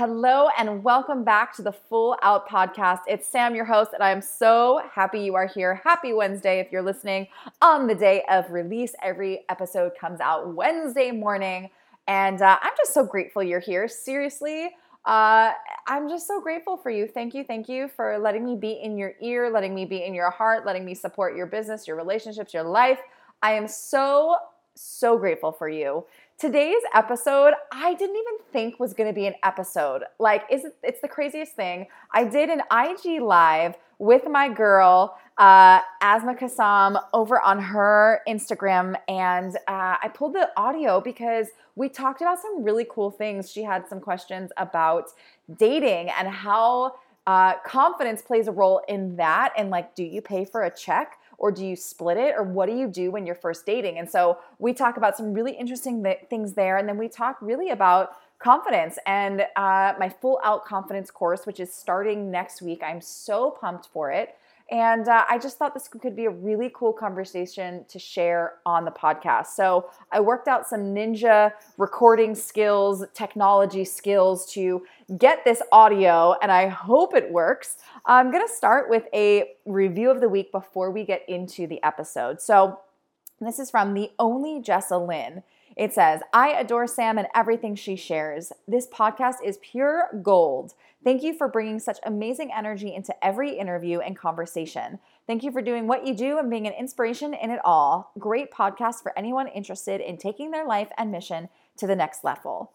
Hello and welcome back to the Full Out Podcast. It's Sam, your host, and I am so happy you are here. Happy Wednesday if you're listening on the day of release. Every episode comes out Wednesday morning, and uh, I'm just so grateful you're here. Seriously, uh, I'm just so grateful for you. Thank you, thank you for letting me be in your ear, letting me be in your heart, letting me support your business, your relationships, your life. I am so, so grateful for you. Today's episode, I didn't even think was going to be an episode. Like, is it, it's the craziest thing. I did an IG live with my girl, uh, Asma Kassam, over on her Instagram, and uh, I pulled the audio because we talked about some really cool things. She had some questions about dating and how uh, confidence plays a role in that, and like, do you pay for a check? Or do you split it or what do you do when you're first dating? And so we talk about some really interesting th- things there. And then we talk really about confidence and uh, my full out confidence course, which is starting next week. I'm so pumped for it. And uh, I just thought this could be a really cool conversation to share on the podcast. So I worked out some ninja recording skills, technology skills to get this audio, and I hope it works. I'm going to start with a review of the week before we get into the episode. So this is from the only Jessa Lynn. It says, I adore Sam and everything she shares. This podcast is pure gold. Thank you for bringing such amazing energy into every interview and conversation. Thank you for doing what you do and being an inspiration in it all. Great podcast for anyone interested in taking their life and mission to the next level.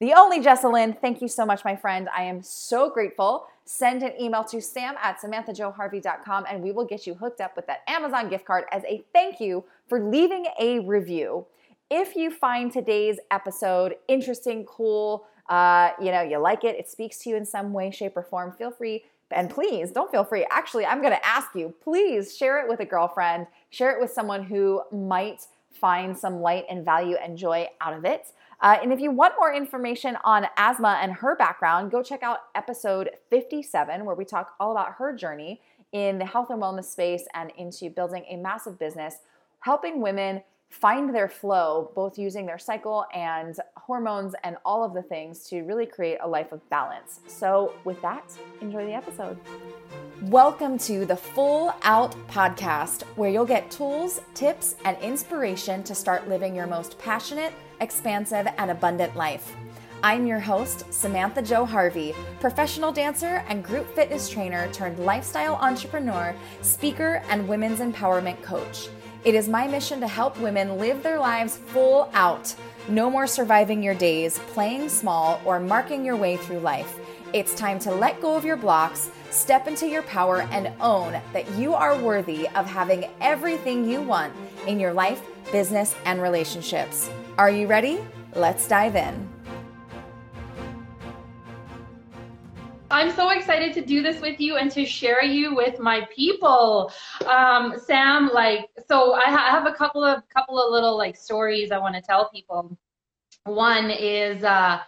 The only Jesselyn, thank you so much, my friend. I am so grateful. Send an email to sam at samanthajoharvey.com and we will get you hooked up with that Amazon gift card as a thank you for leaving a review. If you find today's episode interesting, cool, uh, you know, you like it, it speaks to you in some way, shape, or form, feel free and please don't feel free. Actually, I'm going to ask you, please share it with a girlfriend, share it with someone who might find some light and value and joy out of it. Uh, and if you want more information on Asma and her background, go check out episode 57, where we talk all about her journey in the health and wellness space and into building a massive business, helping women find their flow, both using their cycle and hormones and all of the things to really create a life of balance. So, with that, enjoy the episode. Welcome to the Full Out Podcast, where you'll get tools, tips, and inspiration to start living your most passionate, expansive, and abundant life. I'm your host, Samantha Jo Harvey, professional dancer and group fitness trainer turned lifestyle entrepreneur, speaker, and women's empowerment coach. It is my mission to help women live their lives full out. No more surviving your days, playing small, or marking your way through life. It's time to let go of your blocks, step into your power, and own that you are worthy of having everything you want in your life, business, and relationships. Are you ready? Let's dive in. I'm so excited to do this with you and to share you with my people. Um, Sam, like, so I, ha- I have a couple of couple of little like stories I want to tell people. One is uh,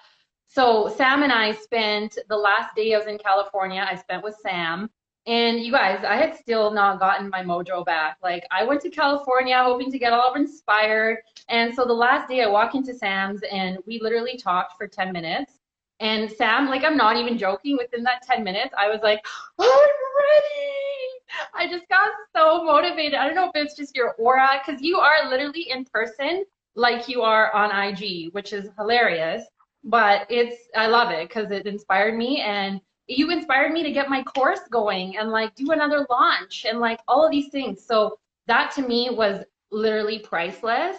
so Sam and I spent the last day I was in California. I spent with Sam. And you guys, I had still not gotten my mojo back. Like I went to California hoping to get all inspired. And so the last day I walk into Sam's and we literally talked for 10 minutes and Sam, like, I'm not even joking, within that 10 minutes, I was like, I'm ready. I just got so motivated. I don't know if it's just your aura, because you are literally in person like you are on IG, which is hilarious. But it's, I love it because it inspired me and you inspired me to get my course going and like do another launch and like all of these things. So that to me was literally priceless.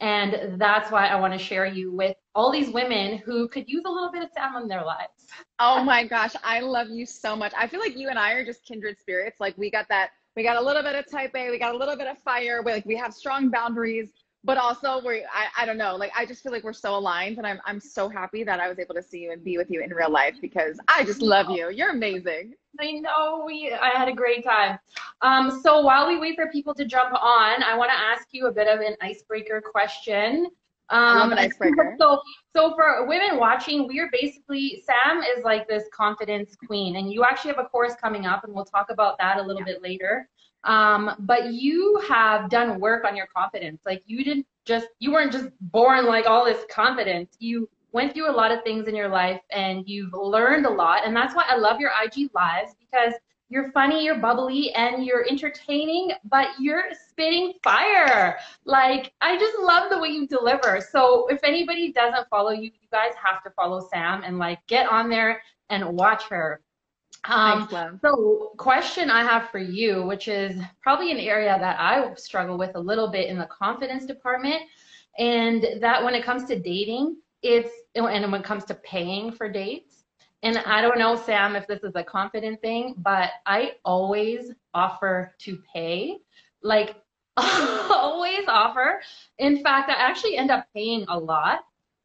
And that's why I want to share you with all these women who could use a little bit of Sam in their lives. oh my gosh, I love you so much. I feel like you and I are just kindred spirits. Like we got that, we got a little bit of type A, we got a little bit of fire. We like we have strong boundaries, but also we I, I don't know, like I just feel like we're so aligned and I'm I'm so happy that I was able to see you and be with you in real life because I just love you. You're amazing. I know we I had a great time. Um, so while we wait for people to jump on, I want to ask you a bit of an icebreaker question. Um. So, so for women watching, we're basically Sam is like this confidence queen, and you actually have a course coming up, and we'll talk about that a little yeah. bit later. Um, but you have done work on your confidence. Like you didn't just you weren't just born like all this confidence. You went through a lot of things in your life and you've learned a lot. And that's why I love your IG lives because you're funny, you're bubbly, and you're entertaining, but you're spitting fire. Like, I just love the way you deliver. So, if anybody doesn't follow you, you guys have to follow Sam and like get on there and watch her. Um, Thanks, so, question I have for you, which is probably an area that I struggle with a little bit in the confidence department, and that when it comes to dating, it's and when it comes to paying for dates, and I don't know, Sam, if this is a confident thing, but I always offer to pay. Like, always offer. In fact, I actually end up paying a lot.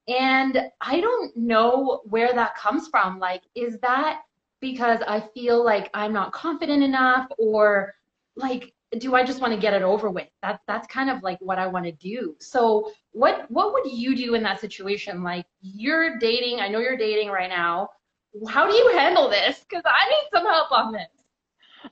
And I don't know where that comes from. Like, is that because I feel like I'm not confident enough or like do I just want to get it over with? That's that's kind of like what I want to do. So what what would you do in that situation? Like you're dating, I know you're dating right now how do you handle this? Because I need some help on this.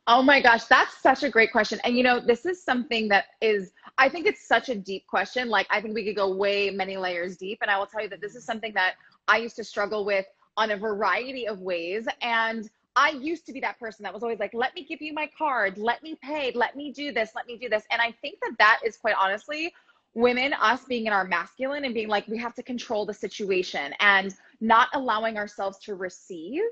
Oh my gosh, that's such a great question. And you know, this is something that is, I think it's such a deep question. Like, I think we could go way many layers deep. And I will tell you that this is something that I used to struggle with on a variety of ways. And I used to be that person that was always like, let me give you my card, let me pay, let me do this, let me do this. And I think that that is quite honestly women, us being in our masculine and being like, we have to control the situation and not allowing ourselves to receive.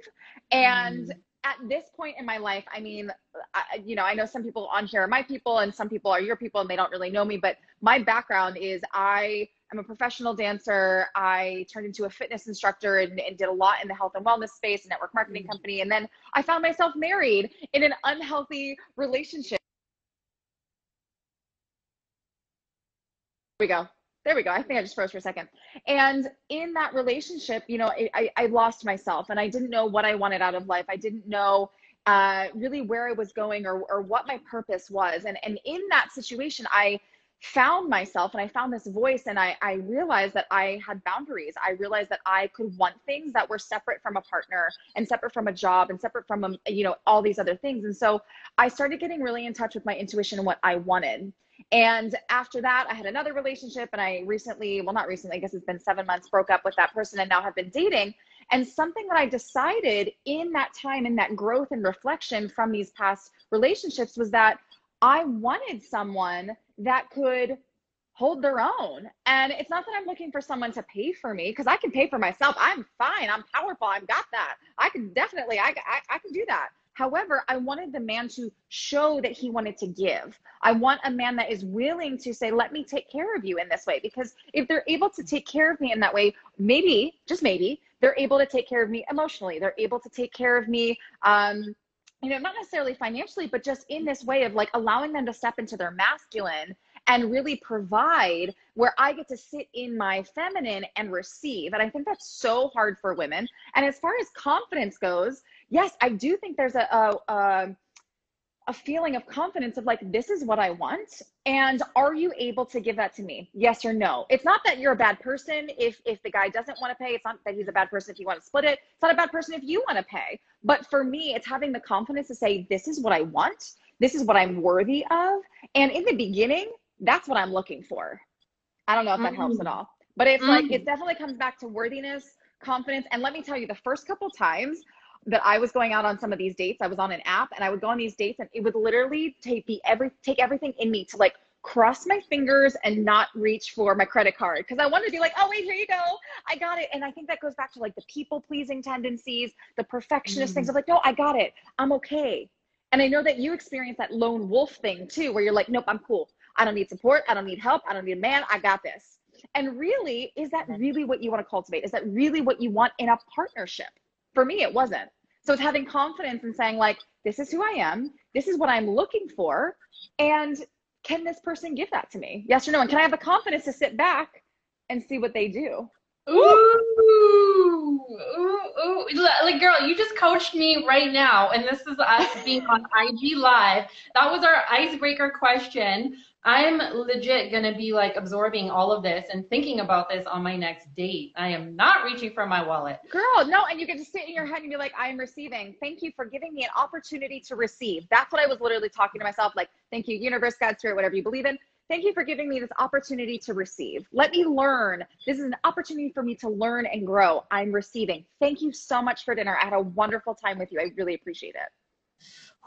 And mm. at this point in my life, I mean, I, you know, I know some people on here are my people and some people are your people and they don't really know me, but my background is I am a professional dancer. I turned into a fitness instructor and, and did a lot in the health and wellness space, a network marketing mm. company. And then I found myself married in an unhealthy relationship we go. There we go. I think I just froze for a second. And in that relationship, you know, I, I lost myself and I didn't know what I wanted out of life. I didn't know uh, really where I was going or, or what my purpose was. And, and in that situation, I found myself and I found this voice and I, I realized that I had boundaries. I realized that I could want things that were separate from a partner and separate from a job and separate from, a, um, you know, all these other things. And so I started getting really in touch with my intuition and what I wanted. And after that, I had another relationship, and I recently, well, not recently, I guess it's been seven months, broke up with that person and now have been dating. And something that I decided in that time, in that growth and reflection from these past relationships, was that I wanted someone that could hold their own. And it's not that I'm looking for someone to pay for me because I can pay for myself. I'm fine. I'm powerful. I've got that. I can definitely, I, I, I can do that. However, I wanted the man to show that he wanted to give. I want a man that is willing to say, let me take care of you in this way. Because if they're able to take care of me in that way, maybe, just maybe, they're able to take care of me emotionally. They're able to take care of me, um, you know, not necessarily financially, but just in this way of like allowing them to step into their masculine and really provide where I get to sit in my feminine and receive. And I think that's so hard for women. And as far as confidence goes, yes, I do think there's a, a, a a feeling of confidence of like this is what i want and are you able to give that to me? Yes or no? It's not that you're a bad person if if the guy doesn't want to pay. It's not that he's a bad person if you want to split it. It's not a bad person if you want to pay. But for me it's having the confidence to say this is what i want this is what i'm worthy of and in the beginning that's what i'm looking for. I don't know if that mm-hmm. helps at all. But it's mm-hmm. like it definitely comes back to worthiness confidence and let me tell you the first couple times that I was going out on some of these dates. I was on an app and I would go on these dates and it would literally take be every take everything in me to like cross my fingers and not reach for my credit card because I wanted to be like, oh wait, here you go, I got it. And I think that goes back to like the people pleasing tendencies, the perfectionist mm. things of like, no, I got it, I'm okay. And I know that you experience that lone wolf thing too, where you're like, nope, I'm cool. I don't need support. I don't need help. I don't need a man. I got this. And really, is that really what you want to cultivate? Is that really what you want in a partnership? For me, it wasn't. So it's having confidence and saying, like, this is who I am, this is what I'm looking for, and can this person give that to me? Yes or no? And can I have the confidence to sit back and see what they do? Ooh, ooh, ooh. Like, girl, you just coached me right now. And this is us being on IG Live. That was our icebreaker question. I'm legit gonna be like absorbing all of this and thinking about this on my next date. I am not reaching for my wallet. Girl, no, and you get to sit in your head and be like, I am receiving. Thank you for giving me an opportunity to receive. That's what I was literally talking to myself, like, thank you, universe, God, spirit, whatever you believe in. Thank you for giving me this opportunity to receive. Let me learn. This is an opportunity for me to learn and grow. I'm receiving. Thank you so much for dinner. I had a wonderful time with you. I really appreciate it.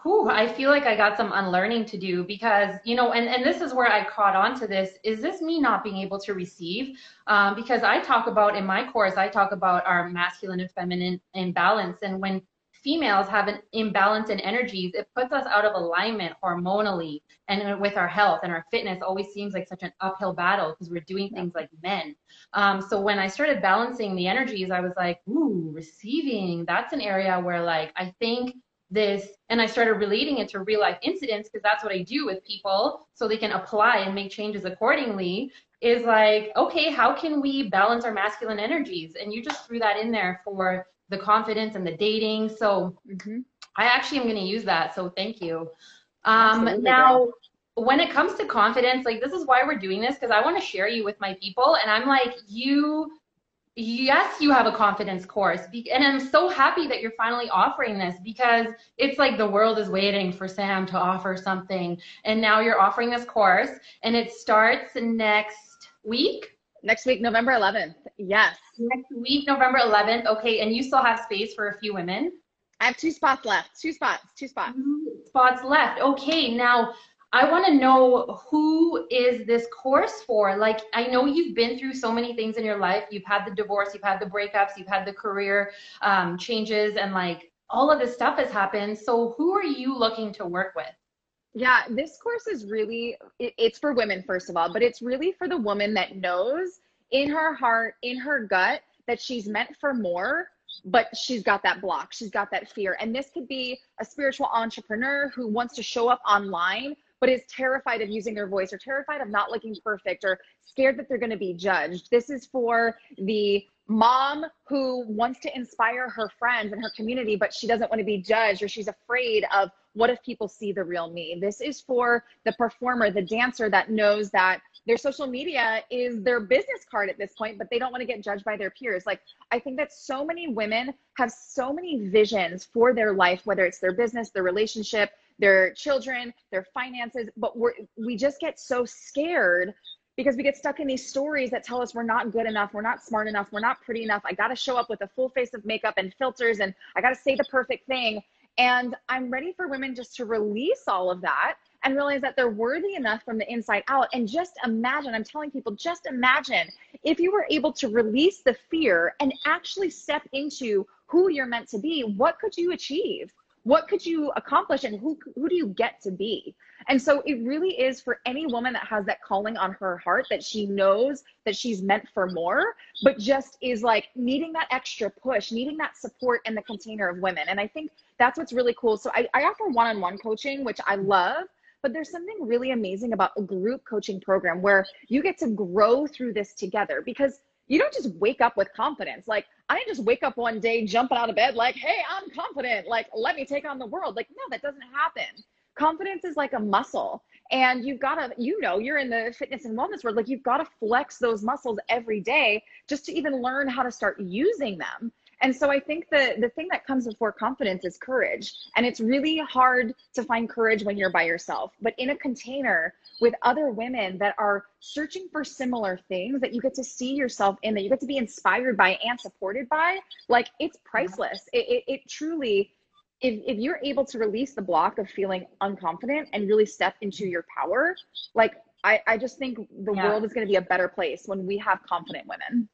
Whew, I feel like I got some unlearning to do because, you know, and, and this is where I caught on to this. Is this me not being able to receive? Um, because I talk about in my course, I talk about our masculine and feminine imbalance. And when females have an imbalance in energies, it puts us out of alignment hormonally and with our health and our fitness always seems like such an uphill battle because we're doing things like men. Um, so when I started balancing the energies, I was like, ooh, receiving, that's an area where like I think this and I started relating it to real life incidents because that's what I do with people so they can apply and make changes accordingly is like okay how can we balance our masculine energies? And you just threw that in there for the confidence and the dating so mm-hmm. I actually am going to use that so thank you. Um now when it comes to confidence like this is why we're doing this because I want to share you with my people and I'm like you yes, you have a confidence course. And I'm so happy that you're finally offering this because it's like the world is waiting for Sam to offer something. And now you're offering this course and it starts next week. Next week, November 11th. Yes. Next week, November 11th. Okay. And you still have space for a few women? I have two spots left. Two spots. Two spots. spots left. Okay. Now, I want to know who is this course for? Like, I know you've been through so many things in your life. You've had the divorce, you've had the breakups, you've had the career um, changes, and like all of this stuff has happened. So, who are you looking to work with? Yeah, this course is really, it, it's for women, first of all, but it's really for the woman that knows in her heart, in her gut, that she's meant for more but she's got that block she's got that fear and this could be a spiritual entrepreneur who wants to show up online but is terrified of using their voice or terrified of not looking perfect or scared that they're going to be judged. This is for the mom who wants to inspire her friends and her community, but she doesn't want to be judged or she's afraid of what if people see the real me. This is for the performer, the dancer that knows that their social media is their business card at this point, but they don't want to get judged by their peers. Like, I think that so many women have so many visions for their life, whether it's their business, their relationship, their children, their finances, but we're, we just get so scared because we get stuck in these stories that tell us we're not good enough, we're not smart enough, we're not pretty enough. I got to show up with a full face of makeup and filters and I got to say the perfect thing. And I'm ready for women just to release all of that and realize that they're worthy enough from the inside out. And just imagine, I'm telling people, just imagine if you were able to release the fear and actually step into who you're meant to be, what could you achieve? What could you accomplish and who who do you get to be? And so it really is for any woman that has that calling on her heart that she knows that she's meant for more but just is like needing that extra push needing that support in the container of women. And i think that's what's really cool. So i, I offer one-on-one coaching which i love but there's something really amazing about a group coaching program where you get to grow through this together because you don't just wake up with confidence. Like, I didn't just wake up one day jumping out of bed, like, hey, I'm confident. Like, let me take on the world. Like, no, that doesn't happen. Confidence is like a muscle. And you've got to, you know, you're in the fitness and wellness world. Like, you've got to flex those muscles every day just to even learn how to start using them. And so I think the the thing that comes before confidence is courage. And it's really hard to find courage when you're by yourself. But in a container with other women that are searching for similar things that you get to see yourself in, that you get to be inspired by and supported by, like it's priceless. It, it, it truly if, if you're able to release the block of feeling unconfident and really step into your power, like I, I just think the yeah. world is going to be a better place when we have confident women.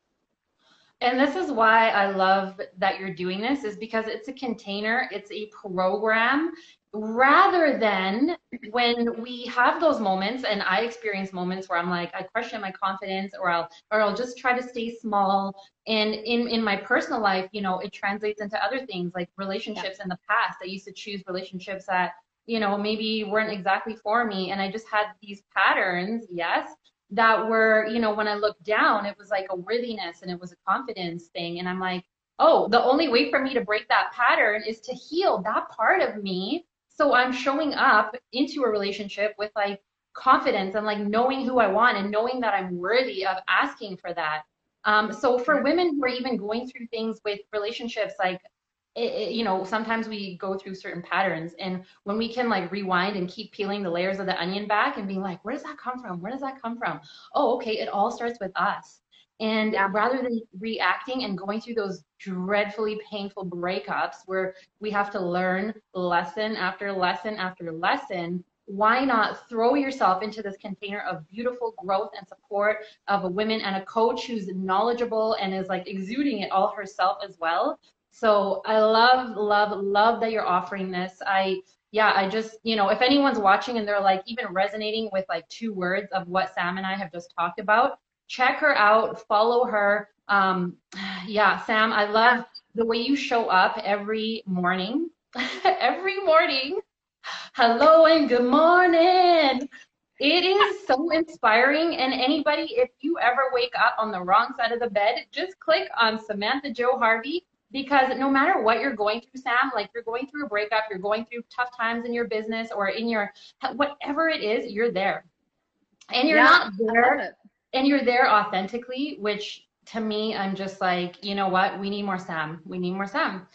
And this is why I love that you're doing this is because it's a container, it's a program rather than when we have those moments and I experience moments where I'm like I question my confidence or I'll or I'll just try to stay small and in in my personal life, you know, it translates into other things like relationships yeah. in the past. I used to choose relationships that you know maybe weren't exactly for me and I just had these patterns, yes, that were, you know, when I looked down, it was like a worthiness and it was a confidence thing. And I'm like, oh, the only way for me to break that pattern is to heal that part of me. So I'm showing up into a relationship with like confidence and like knowing who I want and knowing that I'm worthy of asking for that. Um, so for women who are even going through things with relationships, like it, you know, sometimes we go through certain patterns, and when we can like rewind and keep peeling the layers of the onion back and being like, where does that come from? Where does that come from? Oh, okay, it all starts with us. And yeah. rather than reacting and going through those dreadfully painful breakups where we have to learn lesson after lesson after lesson, why not throw yourself into this container of beautiful growth and support of a woman and a coach who's knowledgeable and is like exuding it all herself as well so I love, love, love that you're offering this. I, yeah, I just, you know, if anyone's watching and they're like even resonating with like two words of what Sam and I have just talked about, check her out, follow her. Um, yeah, Sam, I love the way you show up every morning. every morning. Hello and good morning. It is so inspiring. And anybody, if you ever wake up on the wrong side of the bed, just click on Samantha Jo Harvey because no matter what you're going through sam like you're going through a breakup you're going through tough times in your business or in your whatever it is you're there. And you're yeah, not there and you're there authentically which to me i'm just like you know what? We need more sam. We need more sam.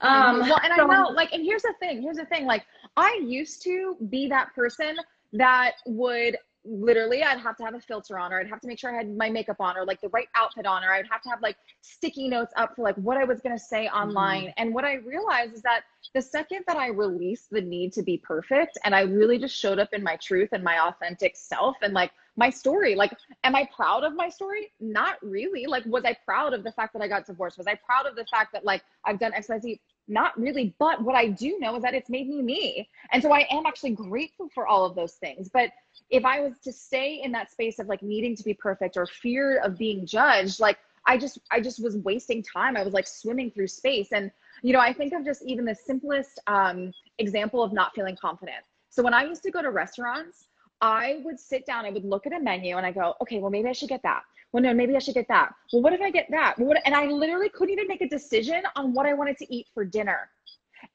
Um well and so, i know like and here's the thing here's the thing like i used to be that person that would literally I'd have to have a filter on or I'd have to make sure I had my makeup on or like the right outfit on or I'd have to have like sticky notes up for like what I was going to say online. Mm-hmm. And what I realized is that the second that I released the need to be perfect and I really just showed up in my truth and my authentic self and like my story, like am I proud of my story? Not really. Like was I proud of the fact that I got divorced? Was I proud of the fact that like I've done XYZ? Not really, but what I do know is that it's made me me. And so I am actually grateful for all of those things. But if I was to stay in that space of like needing to be perfect or fear of being judged, like I just I just was wasting time. I was like swimming through space. And you know, I think of just even the simplest um, example of not feeling confident. So when I used to go to restaurants, I would sit down, I would look at a menu and I go, okay, well, maybe I should get that. Well, no, maybe I should get that. Well, what if I get that? Well, and I literally couldn't even make a decision on what I wanted to eat for dinner.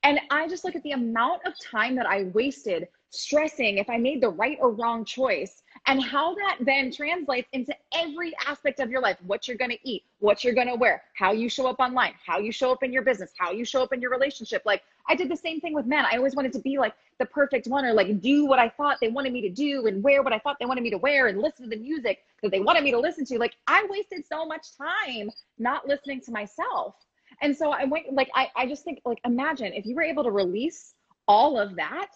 And I just look at the amount of time that I wasted stressing if I made the right or wrong choice and how that then translates into every aspect of your life what you're going to eat, what you're going to wear, how you show up online, how you show up in your business, how you show up in your relationship. Like I did the same thing with men. I always wanted to be like the perfect one or like do what I thought they wanted me to do and wear what I thought they wanted me to wear and listen to the music that they wanted me to listen to. Like I wasted so much time not listening to myself. And so I went like I, I just think like imagine if you were able to release all of that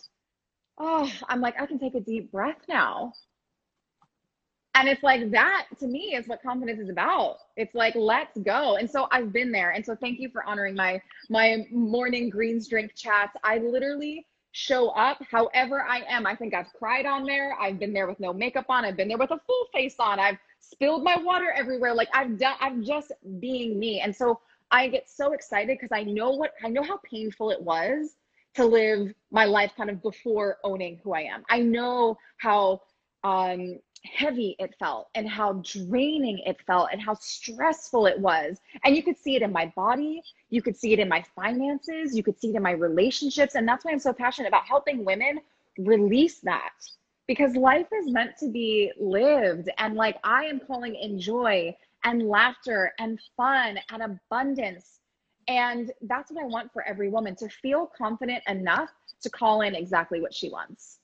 oh, I'm like, I can take a deep breath now. And it's like that to me is what confidence is about. It's like, let's go. And so I've been there. And so thank you for honoring my my morning greens drink chats. I literally show up however I am. I think I've cried on there. I've been there with no makeup on. I've been there with a full face on. I've spilled my water everywhere. Like I've done I'm just being me. And so I get so excited because I know what I know how painful it was to live my life kind of before owning who I am. I know how um, heavy it felt and how draining it felt and how stressful it was. And you could see it in my body, you could see it in my finances, you could see it in my relationships. And that's why I'm so passionate about helping women release that because life is meant to be lived. And like I am calling in joy and laughter and fun and abundance and that's what I want for every woman to feel confident enough to call in exactly what she wants.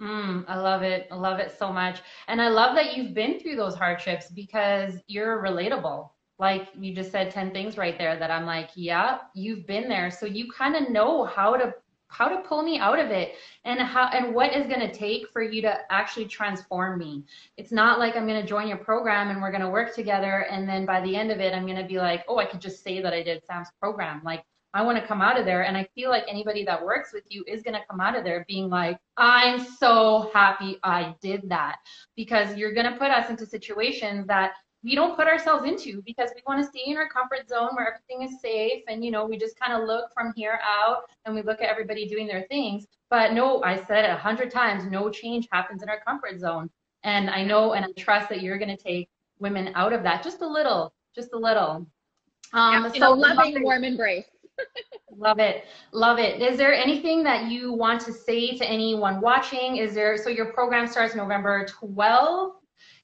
Mm, I love it. I love it so much. And I love that you've been through those hardships because you're relatable. Like you just said 10 things right there that I'm like, yeah, you've been there. So you kind of know how to how to pull me out of it and how and what is going to take for you to actually transform me it's not like i'm going to join your program and we're going to work together and then by the end of it i'm going to be like oh i could just say that i did sam's program like i want to come out of there and i feel like anybody that works with you is going to come out of there being like i'm so happy i did that because you're going to put us into situations that we don't put ourselves into because we want to stay in our comfort zone where everything is safe and you know we just kind of look from here out and we look at everybody doing their things. But no i said it a hundred times no change happens in our comfort zone. And i know and i trust that you're going to take women out of that just a little just a little. Um yeah, so loving warm embrace love it love it is there anything that you want to say to anyone watching is there so your program starts november 12th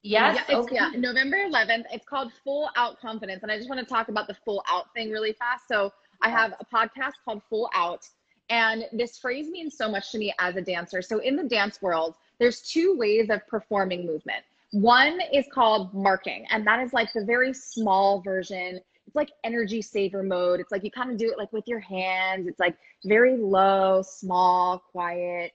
Yes. Yeah, okay. yeah, November 11th. It's called Full Out Confidence. And I just want to talk about the full out thing really fast. So I have a podcast called Full Out. And this phrase means so much to me as a dancer. So in the dance world, there's two ways of performing movement. One is called marking, and that is like the very small version. It's like energy saver mode. It's like you kind of do it like with your hands. It's like very low, small, quiet.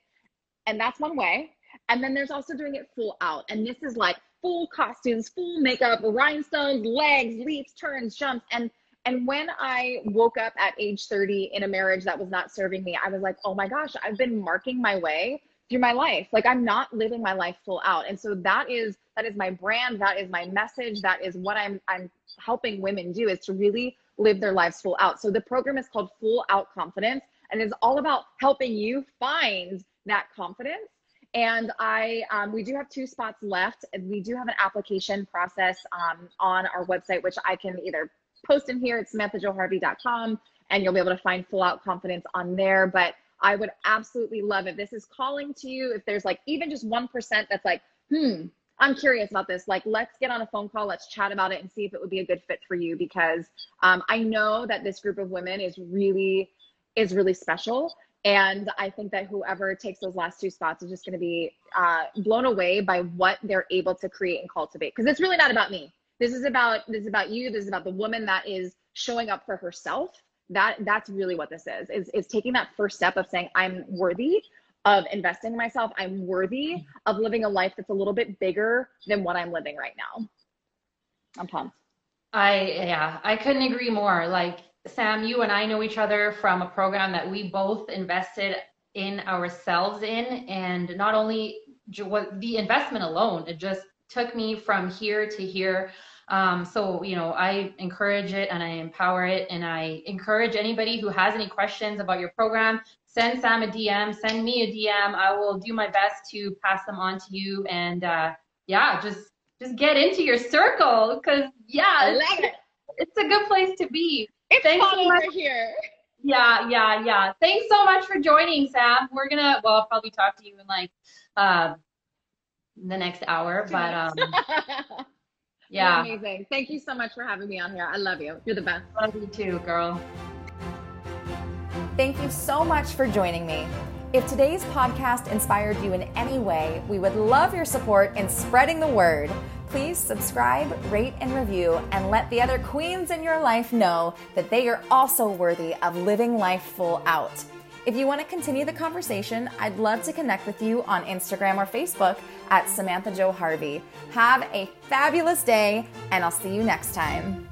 And that's one way. And then there's also doing it full out. And this is like full costumes, full makeup, rhinestones, legs, leaps, turns, jumps. And and when I woke up at age 30 in a marriage that was not serving me, I was like, oh my gosh, I've been marking my way through my life. Like I'm not living my life full out. And so that is that is my brand, that is my message, that is what I'm I'm helping women do is to really live their lives full out. So the program is called Full Out Confidence and it's all about helping you find that confidence. And I, um, we do have two spots left. and We do have an application process um, on our website, which I can either post in here at samanthajoharvey.com and you'll be able to find full out confidence on there. But I would absolutely love if this is calling to you. If there's like even just 1% that's like, hmm, I'm curious about this. Like, let's get on a phone call. Let's chat about it and see if it would be a good fit for you because um, I know that this group of women is really is really special. And I think that whoever takes those last two spots is just going to be uh, blown away by what they're able to create and cultivate. Because it's really not about me. This is about this is about you. This is about the woman that is showing up for herself. That that's really what this is. Is is taking that first step of saying I'm worthy of investing in myself. I'm worthy of living a life that's a little bit bigger than what I'm living right now. I'm pumped. I yeah, I couldn't agree more. Like Sam, you and I know each other from a program that we both invested in ourselves in, and not only what the investment alone, it just took me from here to here. Um, so, you know, I encourage it and I empower it. And I encourage anybody who has any questions about your program, send Sam a DM, send me a DM. I will do my best to pass them on to you. And uh, yeah, just just get into your circle because yeah, it's, it's, a good place to be. It's Thanks fun so over here. Yeah, yeah, yeah. Thanks so much for joining, Sam. We're gonna well, I'll probably talk to you in like uh, the next hour, but um. Yeah. You're amazing. Thank you so much for having me on here. I love you. You're the best. Love you too, girl. Thank you so much for joining me. If today's podcast inspired you in any way, we would love your support in spreading the word. Please subscribe, rate, and review, and let the other queens in your life know that they are also worthy of living life full out. If you want to continue the conversation, I'd love to connect with you on Instagram or Facebook at Samantha Jo Harvey. Have a fabulous day, and I'll see you next time.